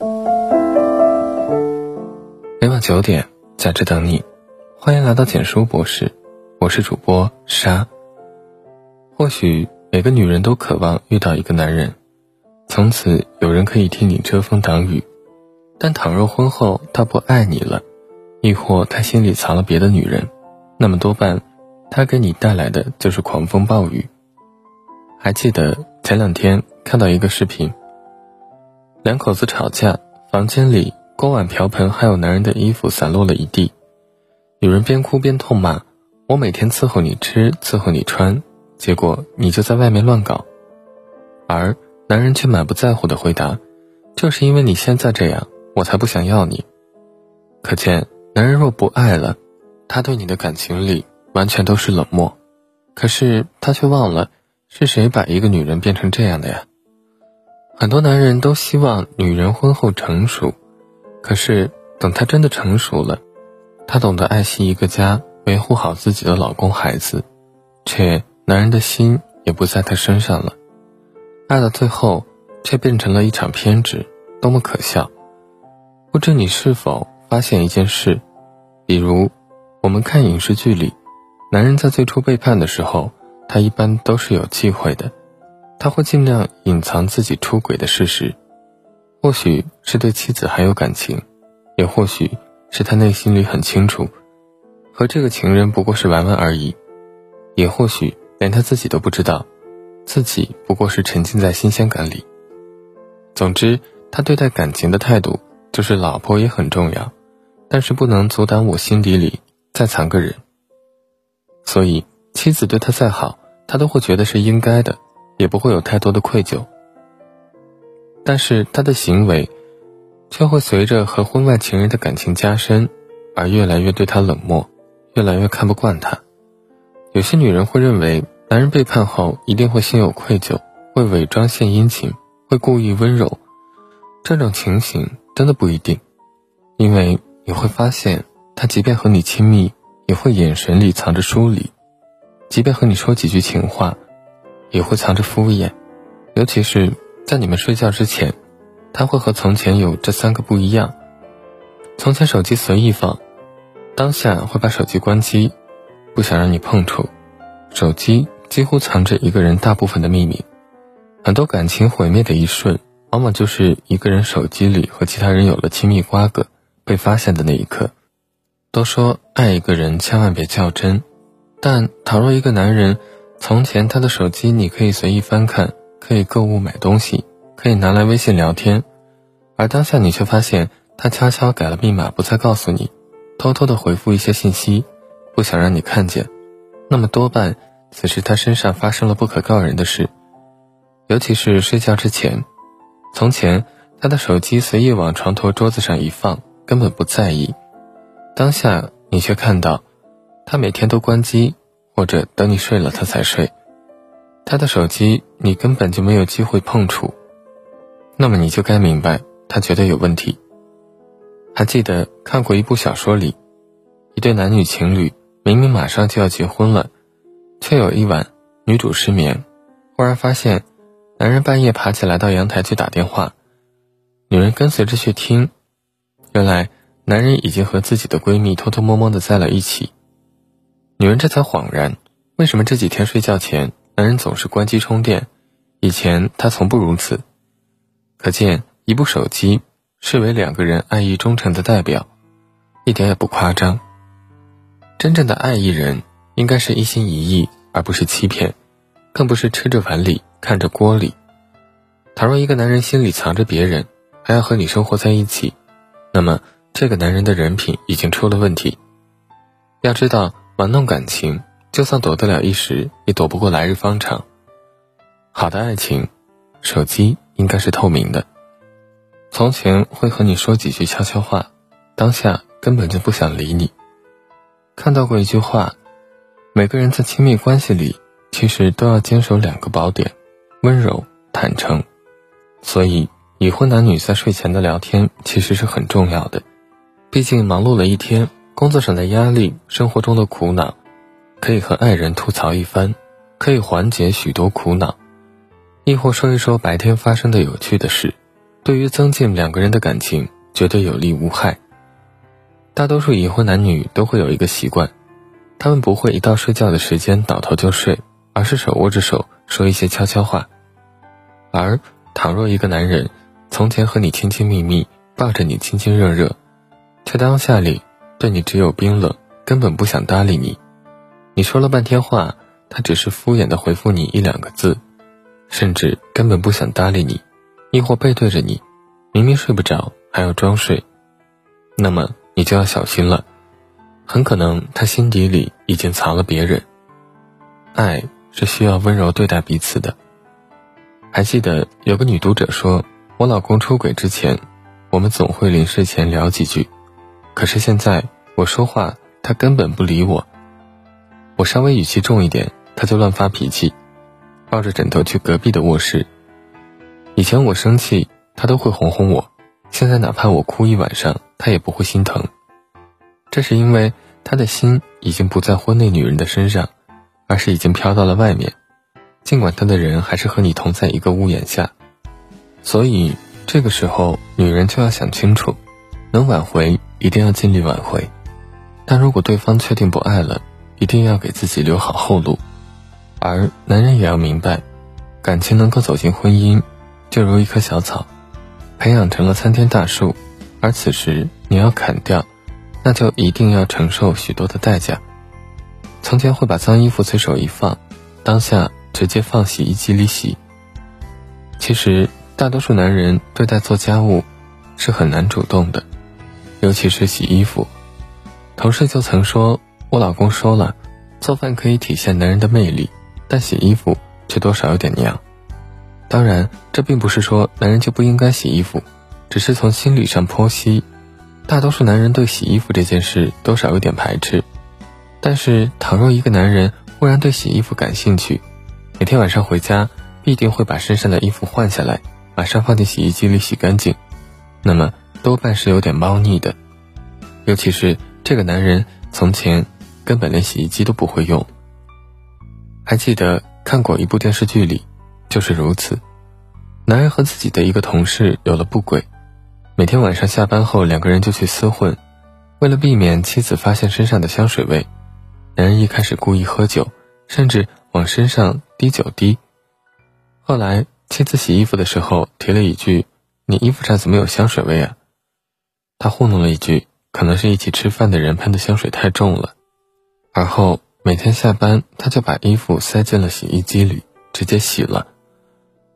每晚九点，在这等你。欢迎来到简书博士，我是主播沙。或许每个女人都渴望遇到一个男人，从此有人可以替你遮风挡雨。但倘若婚后他不爱你了，亦或他心里藏了别的女人，那么多半他给你带来的就是狂风暴雨。还记得前两天看到一个视频，两口子吵架，房间里。锅碗瓢盆还有男人的衣服散落了一地，女人边哭边痛骂：“我每天伺候你吃，伺候你穿，结果你就在外面乱搞。”而男人却满不在乎的回答：“就是因为你现在这样，我才不想要你。”可见，男人若不爱了，他对你的感情里完全都是冷漠。可是他却忘了，是谁把一个女人变成这样的呀？很多男人都希望女人婚后成熟。可是，等她真的成熟了，她懂得爱惜一个家，维护好自己的老公孩子，却男人的心也不在她身上了。爱到最后，却变成了一场偏执，多么可笑！不知你是否发现一件事？比如，我们看影视剧里，男人在最初背叛的时候，他一般都是有忌讳的，他会尽量隐藏自己出轨的事实。或许是对妻子还有感情，也或许是他内心里很清楚，和这个情人不过是玩玩而已，也或许连他自己都不知道，自己不过是沉浸在新鲜感里。总之，他对待感情的态度就是老婆也很重要，但是不能阻挡我心底里再藏个人。所以，妻子对他再好，他都会觉得是应该的，也不会有太多的愧疚。但是他的行为，却会随着和婚外情人的感情加深，而越来越对他冷漠，越来越看不惯他。有些女人会认为，男人背叛后一定会心有愧疚，会伪装献殷勤，会故意温柔。这种情形真的不一定，因为你会发现，他即便和你亲密，也会眼神里藏着疏离；即便和你说几句情话，也会藏着敷衍，尤其是。在你们睡觉之前，他会和从前有这三个不一样：从前手机随意放，当下会把手机关机，不想让你碰触。手机几乎藏着一个人大部分的秘密。很多感情毁灭的一瞬，往往就是一个人手机里和其他人有了亲密瓜葛，被发现的那一刻。都说爱一个人千万别较真，但倘若一个男人从前他的手机你可以随意翻看。可以购物买东西，可以拿来微信聊天，而当下你却发现他悄悄改了密码，不再告诉你，偷偷的回复一些信息，不想让你看见。那么多半，此时他身上发生了不可告人的事，尤其是睡觉之前。从前他的手机随意往床头桌子上一放，根本不在意，当下你却看到，他每天都关机，或者等你睡了他才睡。他的手机你根本就没有机会碰触，那么你就该明白他绝对有问题。还记得看过一部小说里，一对男女情侣明明马上就要结婚了，却有一晚女主失眠，忽然发现男人半夜爬起来到阳台去打电话，女人跟随着去听，原来男人已经和自己的闺蜜偷偷摸摸的在了一起，女人这才恍然，为什么这几天睡觉前。男人总是关机充电，以前他从不如此。可见，一部手机视为两个人爱意忠诚的代表，一点也不夸张。真正的爱一人，应该是一心一意，而不是欺骗，更不是吃着碗里看着锅里。倘若一个男人心里藏着别人，还要和你生活在一起，那么这个男人的人品已经出了问题。要知道，玩弄感情。就算躲得了一时，也躲不过来日方长。好的爱情，手机应该是透明的。从前会和你说几句悄悄话，当下根本就不想理你。看到过一句话：每个人在亲密关系里，其实都要坚守两个宝典：温柔、坦诚。所以，已婚男女在睡前的聊天其实是很重要的。毕竟忙碌了一天，工作上的压力，生活中的苦恼。可以和爱人吐槽一番，可以缓解许多苦恼，亦或说一说白天发生的有趣的事，对于增进两个人的感情，绝对有利无害。大多数已婚男女都会有一个习惯，他们不会一到睡觉的时间倒头就睡，而是手握着手说一些悄悄话。而倘若一个男人从前和你亲亲密密，抱着你亲亲热热，却当下里对你只有冰冷，根本不想搭理你。你说了半天话，他只是敷衍的回复你一两个字，甚至根本不想搭理你。亦或背对着你，明明睡不着还要装睡，那么你就要小心了，很可能他心底里已经藏了别人。爱是需要温柔对待彼此的。还记得有个女读者说：“我老公出轨之前，我们总会临睡前聊几句，可是现在我说话，他根本不理我。我稍微语气重一点，他就乱发脾气，抱着枕头去隔壁的卧室。”以前我生气，他都会哄哄我；现在哪怕我哭一晚上，他也不会心疼。这是因为他的心已经不在婚内女人的身上，而是已经飘到了外面。尽管他的人还是和你同在一个屋檐下，所以这个时候女人就要想清楚，能挽回一定要尽力挽回。但如果对方确定不爱了，一定要给自己留好后路。而男人也要明白，感情能够走进婚姻。就如一棵小草，培养成了参天大树，而此时你要砍掉，那就一定要承受许多的代价。从前会把脏衣服随手一放，当下直接放洗衣机里洗。其实大多数男人对待做家务是很难主动的，尤其是洗衣服。同事就曾说：“我老公说了，做饭可以体现男人的魅力，但洗衣服却多少有点娘。”当然，这并不是说男人就不应该洗衣服，只是从心理上剖析，大多数男人对洗衣服这件事多少有点排斥。但是，倘若一个男人忽然对洗衣服感兴趣，每天晚上回家必定会把身上的衣服换下来，马上放进洗衣机里洗干净，那么多半是有点猫腻的。尤其是这个男人从前根本连洗衣机都不会用。还记得看过一部电视剧里。就是如此，男人和自己的一个同事有了不轨，每天晚上下班后，两个人就去厮混。为了避免妻子发现身上的香水味，男人一开始故意喝酒，甚至往身上滴酒滴。后来妻子洗衣服的时候提了一句：“你衣服上怎么有香水味啊？”他糊弄了一句：“可能是一起吃饭的人喷的香水太重了。”而后每天下班，他就把衣服塞进了洗衣机里，直接洗了。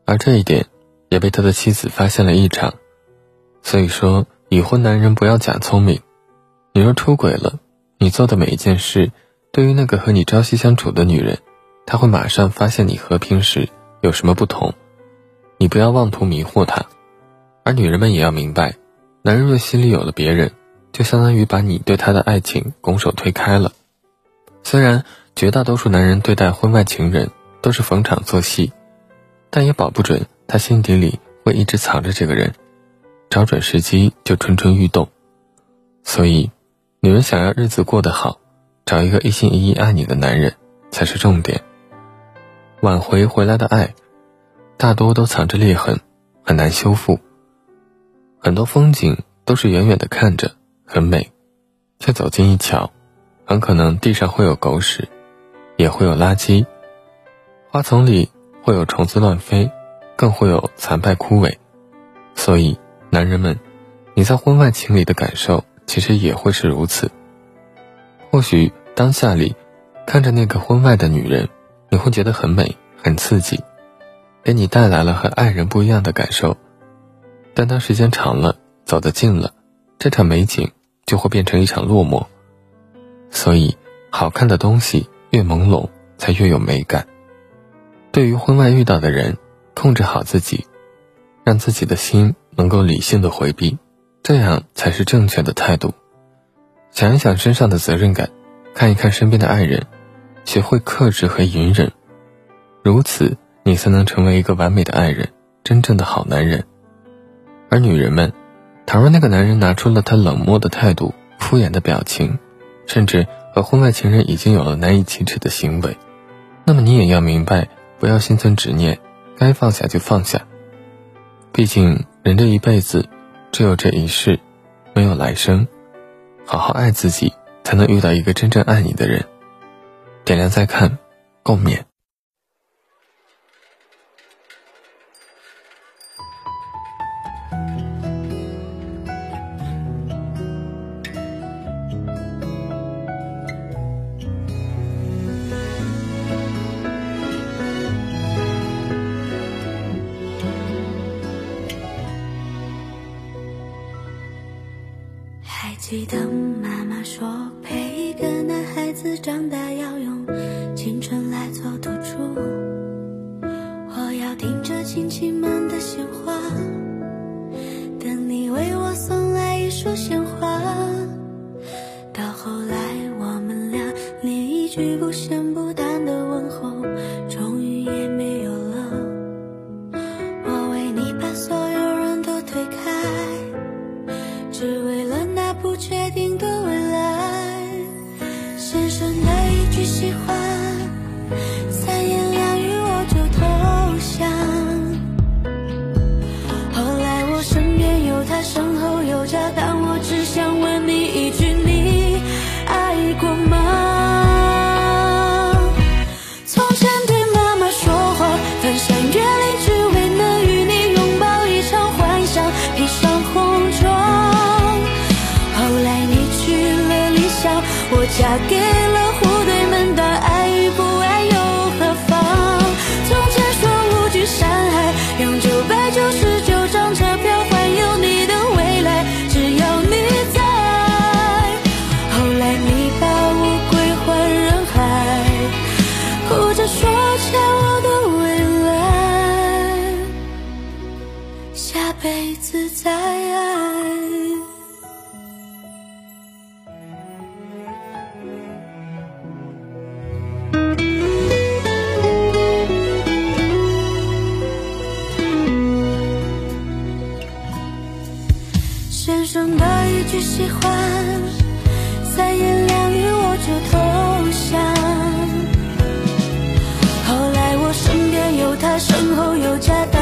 而这一点，也被他的妻子发现了异常。所以说，已婚男人不要假聪明。你若出轨了，你做的每一件事，对于那个和你朝夕相处的女人，她会马上发现你和平时有什么不同。你不要妄图迷惑她。而女人们也要明白，男人若心里有了别人，就相当于把你对他的爱情拱手推开了。虽然绝大多数男人对待婚外情人都是逢场作戏。但也保不准他心底里会一直藏着这个人，找准时机就蠢蠢欲动。所以，女人想要日子过得好，找一个一心一意爱你的男人才是重点。挽回回来的爱，大多都藏着裂痕，很难修复。很多风景都是远远的看着很美，却走近一瞧，很可能地上会有狗屎，也会有垃圾，花丛里。会有虫子乱飞，更会有残败枯萎，所以男人们，你在婚外情里的感受其实也会是如此。或许当下里看着那个婚外的女人，你会觉得很美、很刺激，给你带来了和爱人不一样的感受。但当时间长了，走得近了，这场美景就会变成一场落寞。所以，好看的东西越朦胧，才越有美感。对于婚外遇到的人，控制好自己，让自己的心能够理性的回避，这样才是正确的态度。想一想身上的责任感，看一看身边的爱人，学会克制和隐忍，如此你才能成为一个完美的爱人，真正的好男人。而女人们，倘若那个男人拿出了他冷漠的态度、敷衍的表情，甚至和婚外情人已经有了难以启齿的行为，那么你也要明白。不要心存执念，该放下就放下。毕竟人这一辈子，只有这一世，没有来生。好好爱自己，才能遇到一个真正爱你的人。点亮再看，共勉。记得 feel 身后有家，